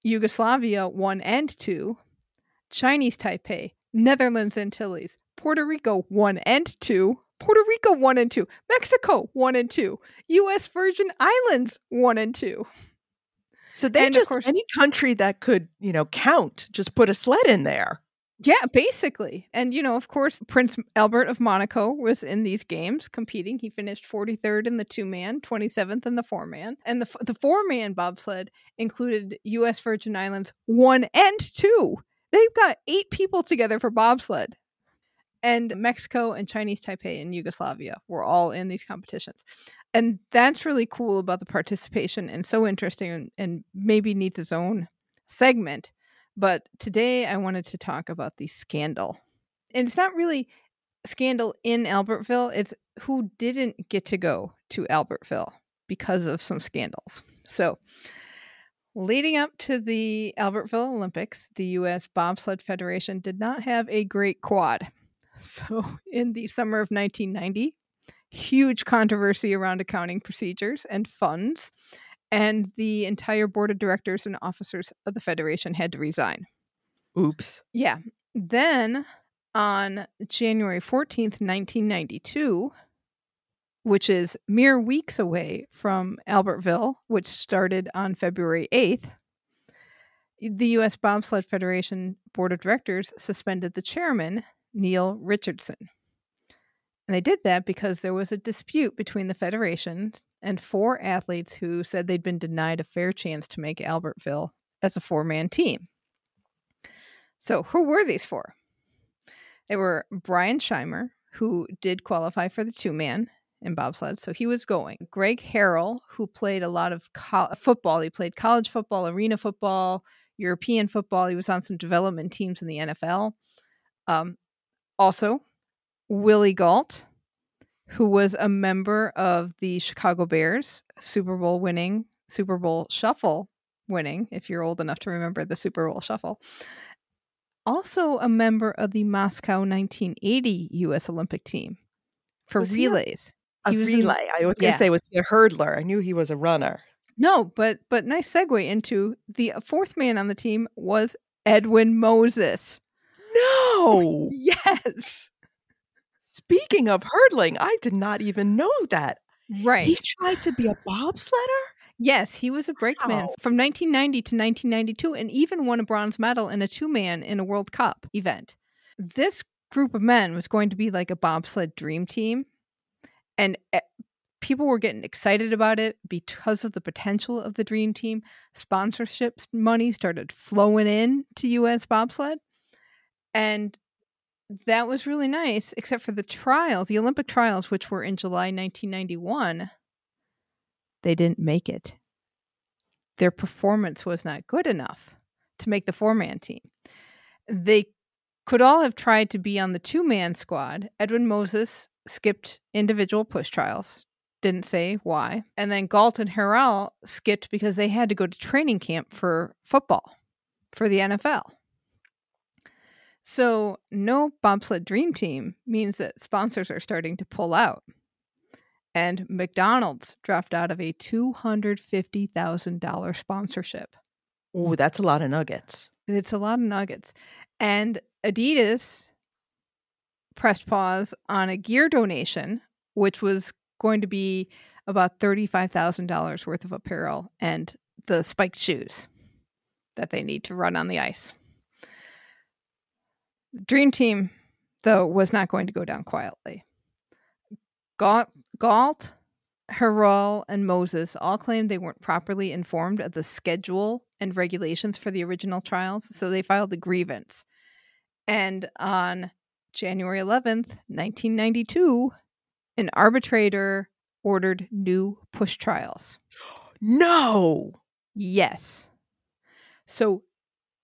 Speaker 1: Yugoslavia 1 and 2, Chinese Taipei, Netherlands Antilles, Puerto Rico 1 and 2, Puerto Rico 1 and 2, Mexico 1 and 2, US Virgin Islands 1 and 2.
Speaker 2: So they
Speaker 1: And
Speaker 2: just
Speaker 1: course-
Speaker 2: any country that could, you know, count, just put a sled in there.
Speaker 1: Yeah, basically. And, you know, of course, Prince Albert of Monaco was in these games competing. He finished 43rd in the two man, 27th in the four man. And the, the four man bobsled included U.S. Virgin Islands one and two. They've got eight people together for bobsled. And Mexico and Chinese Taipei and Yugoslavia were all in these competitions. And that's really cool about the participation and so interesting and, and maybe needs its own segment. But today I wanted to talk about the scandal. And it's not really scandal in Albertville, it's who didn't get to go to Albertville because of some scandals. So, leading up to the Albertville Olympics, the US Bobsled Federation did not have a great quad. So, in the summer of 1990, huge controversy around accounting procedures and funds and the entire board of directors and officers of the federation had to resign.
Speaker 2: Oops.
Speaker 1: Yeah. Then on January 14th, 1992, which is mere weeks away from Albertville, which started on February 8th, the U.S. Bobsled Federation Board of Directors suspended the chairman, Neil Richardson. And they did that because there was a dispute between the federation and four athletes who said they'd been denied a fair chance to make Albertville as a four man team. So, who were these four? They were Brian Shimer, who did qualify for the two man in bobsled, so he was going. Greg Harrell, who played a lot of co- football, he played college football, arena football, European football. He was on some development teams in the NFL. Um, also, Willie Gault, who was a member of the Chicago Bears, Super Bowl winning, Super Bowl shuffle winning, if you're old enough to remember the Super Bowl shuffle. Also, a member of the Moscow 1980 U.S. Olympic team for
Speaker 2: Was he a-
Speaker 1: relays.
Speaker 2: A
Speaker 1: He was in-
Speaker 2: relay. I was going to
Speaker 1: yeah.
Speaker 2: say, was he a hurdler? I knew he was a runner.
Speaker 1: No, but but nice segue into the fourth man on the team was Edwin Moses.
Speaker 2: No.
Speaker 1: Yes,
Speaker 2: Speaking of hurdling, I did not even know that.
Speaker 1: right.
Speaker 2: He tried to be a bobsledder?
Speaker 1: Yes, he was a brakeman
Speaker 2: Wow.
Speaker 1: from 1990 to 1992 and even won a bronze medal in a two man in a World Cup event. This group of men was going to be like a bobsled dream team. And eh, people were getting excited about it because of the potential of the dream team. Sponsorships money started flowing in to US bobsled. And that was really nice, except for the trial, the Olympic trials, which were in July 1991. They didn't make it. Their performance was not good enough to make the four man team. They could all have tried to be on the two man squad. Edwin Moses skipped individual push trials, didn't say why. And then Gault and Harrell skipped because they had to go to training camp for football for the NFL. So, no bobsled dream team means that sponsors are starting to pull out. And McDonald's dropped out of a $250,000 sponsorship.
Speaker 2: Oh, that's a lot of nuggets.
Speaker 1: It's a lot of nuggets. And Adidas pressed pause on a gear donation, which was going to be about $35,000 worth of apparel and the spiked shoes that they need to run on the ice. Dream Team, though, was not going to go down quietly. Gault, Gault Harrell, and Moses all claimed they weren't properly informed of the schedule and regulations for the original trials, so they filed a grievance. And on January 11th, 1992, an arbitrator ordered new push trials.
Speaker 2: No.
Speaker 1: Yes. So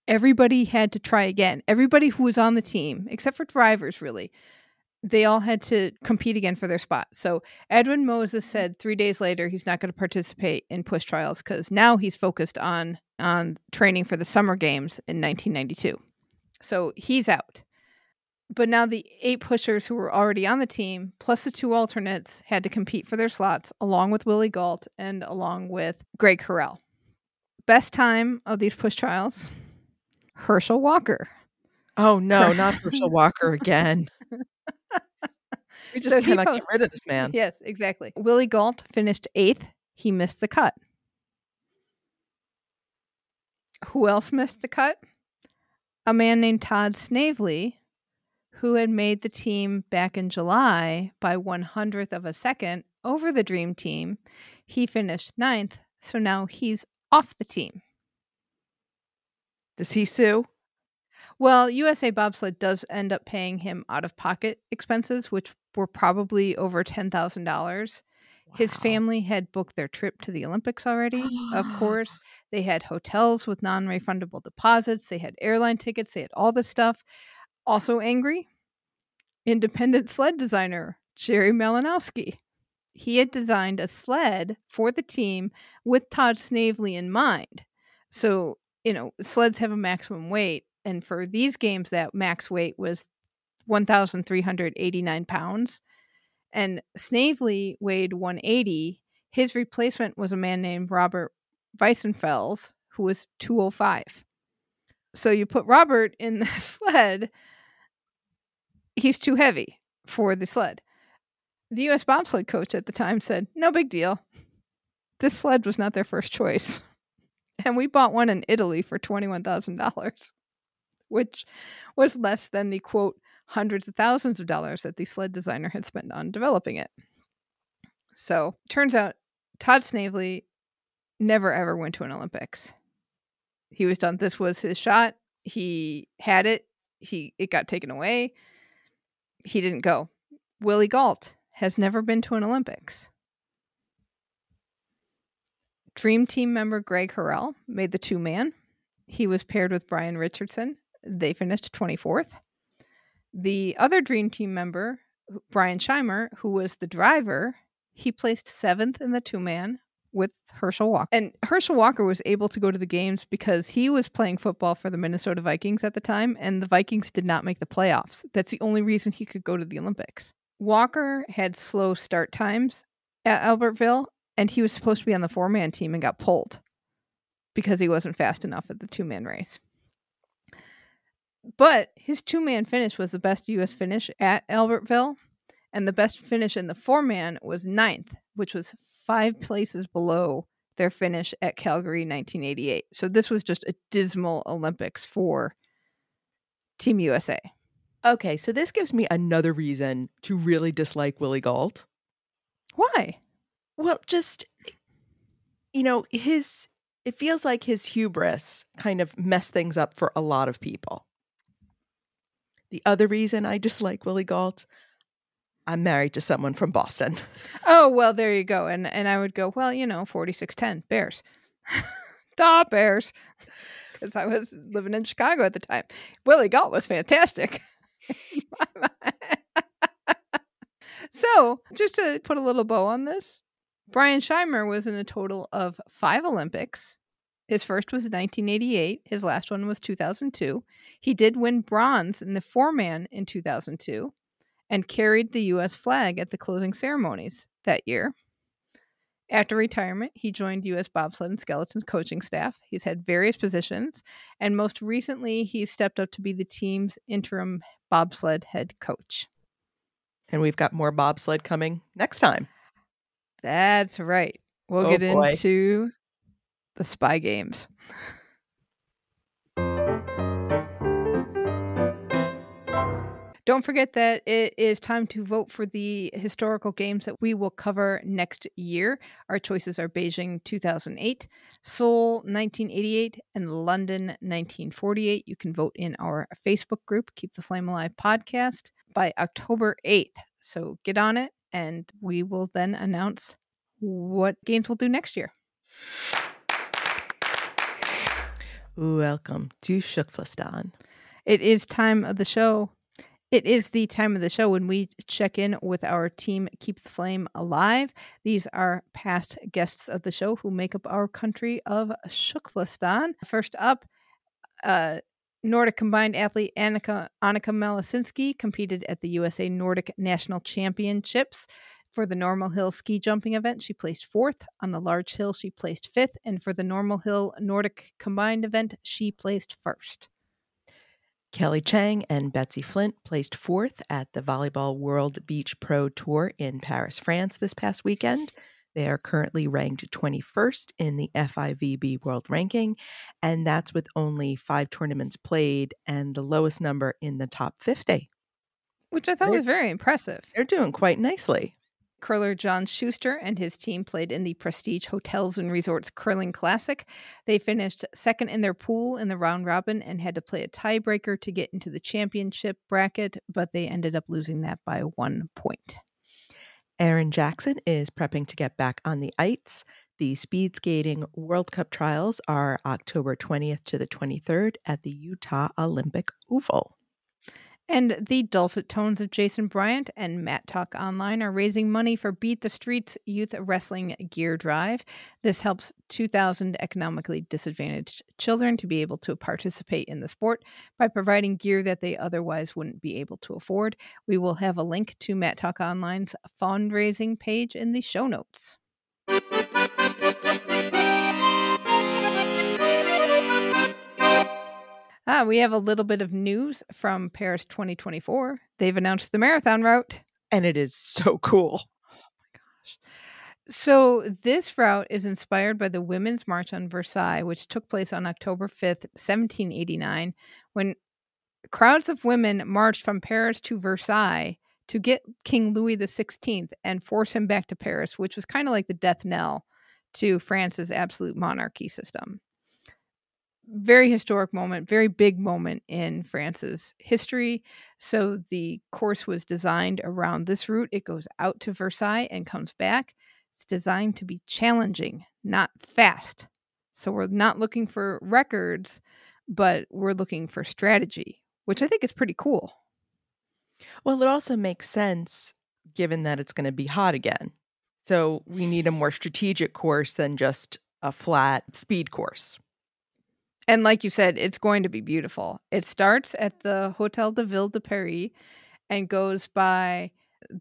Speaker 1: everybody had to try again. Everybody who was on the team, except for drivers, really, they all had to compete again for their spot. So Edwin Moses mm. said three days later he's not going to participate in push trials because now he's focused on on training for the summer games in 1992. So he's out. But now the eight pushers who were already on the team, plus the two alternates, had to compete for their slots, along with Willie Gault and along with Greg Harrell. Best time of these push trials Herschel Walker.
Speaker 2: Oh no, not Herschel Walker again. we just
Speaker 1: So
Speaker 2: cannot get rid of this man.
Speaker 1: Yes, exactly. Willie Gault finished eighth. He missed the cut. Who else missed the cut? A man named Todd Snavely, who had made the team back in July by one hundredth of a second over the Dream Team. He finished ninth, so now he's off the team.
Speaker 2: Does he sue?
Speaker 1: Well, USA Bobsled does end up paying him out of pocket expenses, which were probably over $10,000. His family had booked their trip to the Olympics already, of course. They had hotels with non refundable deposits, they had airline tickets, they had all this stuff. Also angry, independent sled designer Jerry Malinowski. He had designed a sled for the team with Todd Snavely in mind. So, you know, sleds have a maximum weight. And for these games, that max weight was 1,389 pounds. And Snavely weighed 180. His replacement was a man named Robert Weissenfels, who was 205. So you put Robert in the sled, he's too heavy for the sled. The US bobsled coach at the time said, No big deal. This sled was not their first choice. And we bought one in Italy for $21,000, which was less than the quote, hundreds of thousands of dollars that the sled designer had spent on developing it. So turns out Todd Snavely never ever went to an Olympics. He was done. This was his shot. He had it. He it got taken away. He didn't go. Willie Gault has never been to an Olympics. Dream Team member Greg Harrell made the two man. He was paired with Brian Richardson. They finished 24th. The other Dream Team member, Brian Shimer, who was the driver, he placed seventh in the two man with Herschel Walker. And Herschel Walker was able to go to the games because he was playing football for the Minnesota Vikings at the time, and the Vikings did not make the playoffs. That's the only reason he could go to the Olympics. Walker had slow start times at Albertville, and he was supposed to be on the four man team and got pulled because he wasn't fast enough at the two man race. But his two man finish was the best U.S. finish at Albertville, and the best finish in the four man was ninth, which was five places below their finish at Calgary 1988. So this was just a dismal Olympics for Team USA.
Speaker 2: Okay, so this gives me another reason to really dislike Willie Gault.
Speaker 1: Why?
Speaker 2: Well, just you know, his it feels like his hubris kind of messed things up for a lot of people. The other reason I dislike Willie Gault, I'm married to someone from Boston.
Speaker 1: Oh well, there you go. And and I would go, well, you know, forty six ten Bears, da Bears, because I was living in Chicago at the time. Willie Gault was fantastic. so, just to put a little bow on this, Brian Shimer was in a total of five Olympics. His first was 1988. His last one was 2002. He did win bronze in the four man in 2002 and carried the U.S. flag at the closing ceremonies that year. After retirement, he joined U.S. bobsled and skeleton coaching staff. He's had various positions, and most recently, he stepped up to be the team's interim bobsled head coach.
Speaker 2: And we've got more bobsled coming next time.
Speaker 1: That's right. We'll
Speaker 2: Oh,
Speaker 1: get
Speaker 2: boy.
Speaker 1: into the spy games. Don't forget that it is time to vote for the historical games that we will cover next year. Our choices are Beijing 2008, Seoul 1988, and London 1948. You can vote in our Facebook group, Keep the Flame Alive podcast, by October 8th. So get on it, and we will then announce what games we'll do next year.
Speaker 2: Welcome to TKFLASTAN.
Speaker 1: It is time of the show. It is the time of the show when we check in with our team Keep the Flame Alive. These are past guests of the show who make up our country of TKFLASTAN. First up, uh, Nordic combined athlete Annika, Annika Malacinski competed at the USA Nordic National Championships. For the normal hill ski jumping event, she placed fourth. On the large hill, she placed fifth. And for the normal hill Nordic combined event, she placed first.
Speaker 2: Kelly Cheng and Betsy Flint placed fourth at the Volleyball World Beach Pro Tour in Paris, France this past weekend. They are currently ranked 21st in the FIVB World Ranking, and that's with only five tournaments played and the lowest number in the top 50.
Speaker 1: Which I thought
Speaker 2: Great.
Speaker 1: was very impressive.
Speaker 2: They're doing quite nicely.
Speaker 1: Curler John Shuster and his team played in the Prestige Hotels and Resorts Curling Classic. They finished second in their pool in the round robin and had to play a tiebreaker to get into the championship bracket, but they ended up losing that by one point.
Speaker 2: Erin Jackson is prepping to get back on the ice. The speed skating World Cup trials are October 20th to the 23rd at the Utah Olympic Oval.
Speaker 1: And the dulcet tones of Jason Bryant and Mat Talk Online are raising money for Beat the Streets Youth Wrestling Gear Drive. This helps 2,000 economically disadvantaged children to be able to participate in the sport by providing gear that they otherwise wouldn't be able to afford. We will have a link to Mat Talk Online's fundraising page in the show notes. Ah, we have a little bit of news from Paris 2024. They've announced the marathon route.
Speaker 2: And it is so cool. Oh my gosh.
Speaker 1: So, this route is inspired by the Women's March on Versailles, which took place on October 5th, 1789, when crowds of women marched from Paris to Versailles to get King Louis XVI and force him back to Paris, which was kind of like the death knell to France's absolute monarchy system. Very historic moment, very big moment in France's history. So, the course was designed around this route. It goes out to Versailles and comes back. It's designed to be challenging, not fast. So we're not looking for records, but we're looking for strategy, which I think is pretty cool.
Speaker 2: Well, it also makes sense given that it's going to be hot again. So we need a more strategic course than just a flat speed course.
Speaker 1: And like you said, it's going to be beautiful. It starts at the Hotel de Ville de Paris and goes by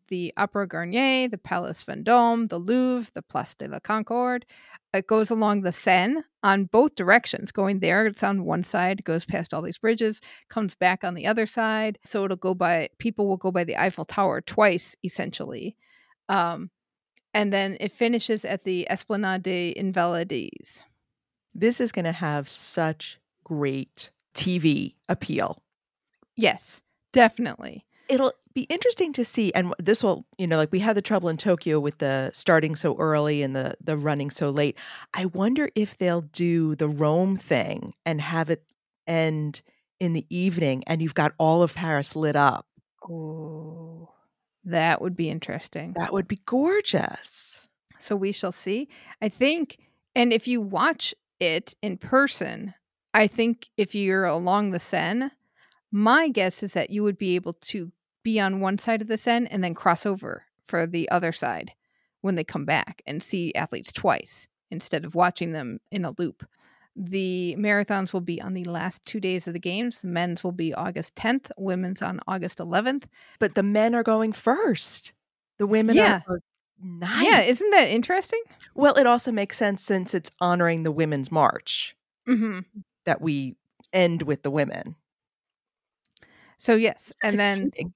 Speaker 1: the Opera Garnier, the Palace Vendôme, the Louvre, the Place de la Concorde. It goes along the Seine on both directions. Going there, it's on one side, goes past all these bridges, comes back on the other side. So it'll go by, people will go by the Eiffel Tower twice, essentially. Um, and then it finishes at the Esplanade des Invalides.
Speaker 2: This is going to have such great TV appeal.
Speaker 1: Yes, definitely.
Speaker 2: It'll be interesting to see and this will, you know, like we had the trouble in Tokyo with the starting so early and the the running so late. I wonder if they'll do the Rome thing and have it end in the evening and you've got all of Paris lit up.
Speaker 1: Oh, that would be interesting.
Speaker 2: That would be gorgeous.
Speaker 1: So we shall see. I think, and if you watch it in person, I think if you're along the Seine, my guess is that you would be able to be on one side of the Seine and then cross over for the other side when they come back and see athletes twice instead of watching them in a loop. The marathons will be on the last two days of the games. Men's will be August 10th, women's on August 11th.
Speaker 2: But the men are going first. The women
Speaker 1: Yeah.
Speaker 2: are, are nice.
Speaker 1: Yeah, isn't that interesting?
Speaker 2: Well, it also makes sense since it's honoring the women's march
Speaker 1: Mm-hmm.
Speaker 2: that we end with the women.
Speaker 1: So, yes.
Speaker 2: That's
Speaker 1: And then
Speaker 2: exciting.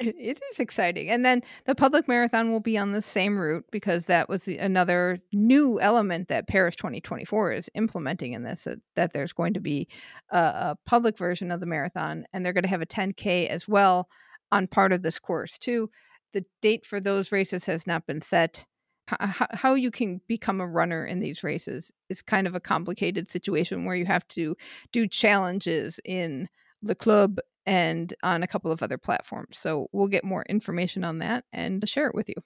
Speaker 1: It it is exciting. And then the public marathon will be on the same route because that was the, another new element that Paris 2024 is implementing in this that, that there's going to be a, a public version of the marathon and they're going to have a 10K as well on part of this course, too. The date for those races has not been set. How you can become a runner in these races is kind of a complicated situation where you have to do challenges in the club and on a couple of other platforms. So we'll get more information on that and share it with you.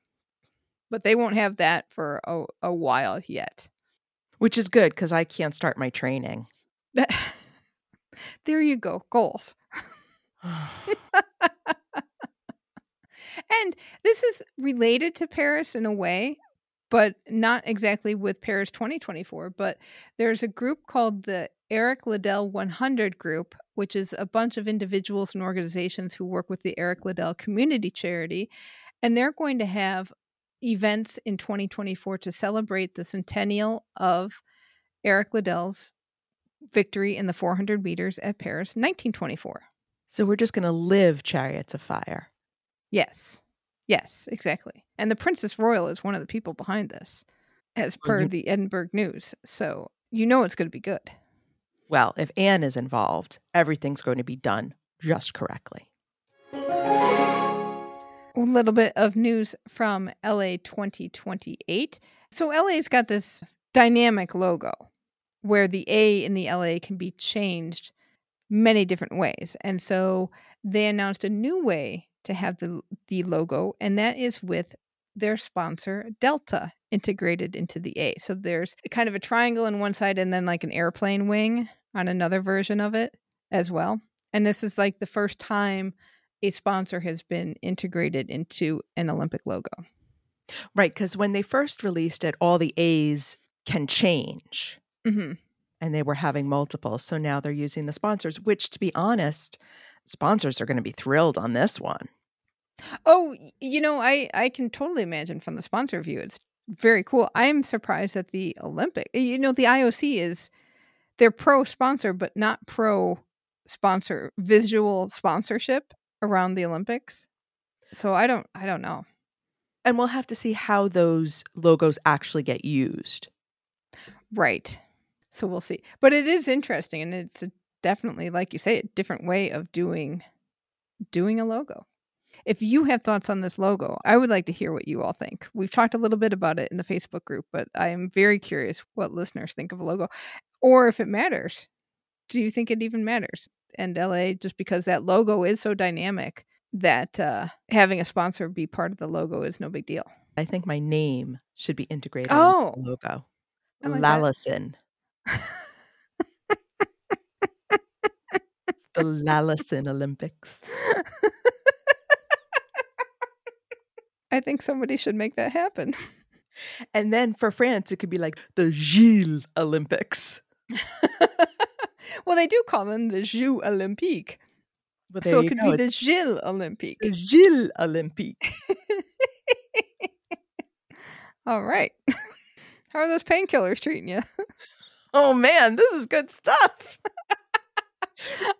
Speaker 1: But they won't have that for a, a while yet.
Speaker 2: which is good because I can't start my training.
Speaker 1: there you go, goals. And this is related to Paris in a way, but not exactly with Paris 2024. But there's a group called the Eric Liddell 100 Group, which is a bunch of individuals and organizations who work with the Eric Liddell Community Charity. And they're going to have events in 2024 to celebrate the centennial of Eric Liddell's victory in the 400 meters at Paris 1924.
Speaker 2: so we're just going to live Chariots of Fire.
Speaker 1: Yes. Yes, exactly. And the Princess Royal is one of the people behind this, as per
Speaker 2: you-
Speaker 1: the Edinburgh News. So you know it's going to be good.
Speaker 2: Well, if Anne is involved, everything's going to be done just correctly.
Speaker 1: A little bit of news from LA 2028. So LA's got this dynamic logo where the A in the LA can be changed many different ways. And so they announced a new way to have the the logo and that is with their sponsor Delta integrated into the A. So there's kind of a triangle on one side and then like an airplane wing on another version of it as well. And this is like the first time a sponsor has been integrated into an Olympic logo.
Speaker 2: Right, because when they first released it, all the A's can change.
Speaker 1: hmm
Speaker 2: and they were having multiples. So now they're using the sponsors, which to be honest, sponsors are going to be thrilled on this one.
Speaker 1: Oh, you know, I I can totally imagine from the sponsor view, it's very cool. I'm surprised that the Olympic, eh, you know, the IOC is they're pro sponsor, but not pro sponsor visual sponsorship around the Olympics. So I don't I don't know.
Speaker 2: And we'll have to see how those logos actually get used.
Speaker 1: Right. So we'll see. But it is interesting and it's a, definitely like you say a different way of doing doing a logo. If you have thoughts on this logo, I would like to hear what you all think. We've talked a little bit about it in the Facebook group, but I am very curious what listeners think of a logo or if it matters. Do you think it even matters? And LA just because that logo is so dynamic that uh having a sponsor be part of the logo is no big deal.
Speaker 2: I think my name should be integrated
Speaker 1: Oh.
Speaker 2: into the logo.
Speaker 1: I like.
Speaker 2: It's the Lalison Olympics.
Speaker 1: I think somebody should make that happen.
Speaker 2: And then for France, it could be like the Gilles Olympics.
Speaker 1: well, they do call them the Jeux Olympiques.
Speaker 2: But
Speaker 1: So it could
Speaker 2: go,
Speaker 1: be the Gilles Olympique.
Speaker 2: the Gilles Olympique.
Speaker 1: All right. How are those painkillers treating you?
Speaker 2: Oh man, this is good stuff.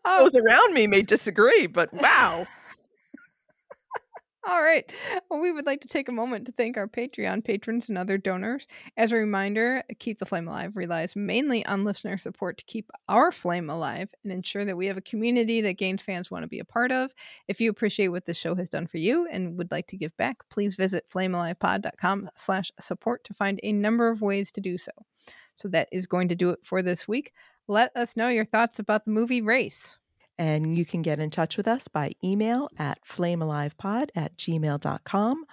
Speaker 1: Oh,
Speaker 2: Those um around me may disagree, but wow.
Speaker 1: All right. Well, we would like to take a moment to thank our Patreon patrons and other donors. As a reminder, Keep the Flame Alive relies mainly on listener support to keep our flame alive and ensure that we have a community that Gaines fans want to be a part of. If you appreciate what this show has done for you and would like to give back, please visit flamealivepod.com slash support to find a number of ways to do so. So that is going to do it for this week. Let us know your thoughts about the movie Race.
Speaker 2: And you can get in touch with us by email at flamealivepod at gmail.com.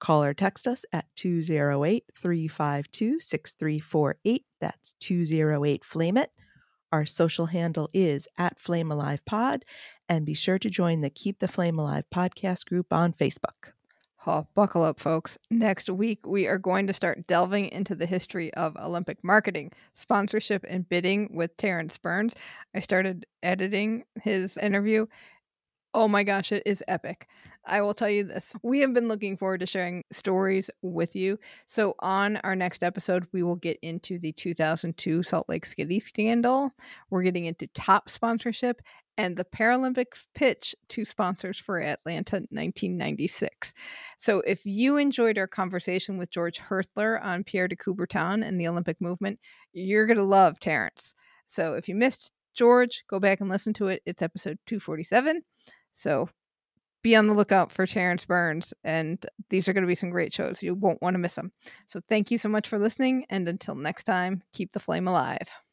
Speaker 2: Call or text us at 208 352 6348. That's 208 Flame It. Our social handle is at Flame Alive Pod. And be sure to join the Keep the Flame Alive podcast group on Facebook.
Speaker 1: Oh, buckle up, folks. Next week, we are going to start delving into the history of Olympic marketing, sponsorship, and bidding with Terrence Burns. I started editing his interview. Oh my gosh, it is epic. I will tell you this. We have been looking forward to sharing stories with you. So, on our next episode, we will get into the 2002 Salt Lake City scandal. We're getting into top sponsorship and the Paralympic pitch to sponsors for Atlanta 1996. So, if you enjoyed our conversation with George Hirthler on Pierre de Coubertin and the Olympic movement, you're going to love Terrence. So, if you missed George, go back and listen to it. It's episode 247. So, be on the lookout for Terrence Burns, and these are going to be some great shows. You won't want to miss them. So, thank you so much for listening, and until next time, keep the flame alive.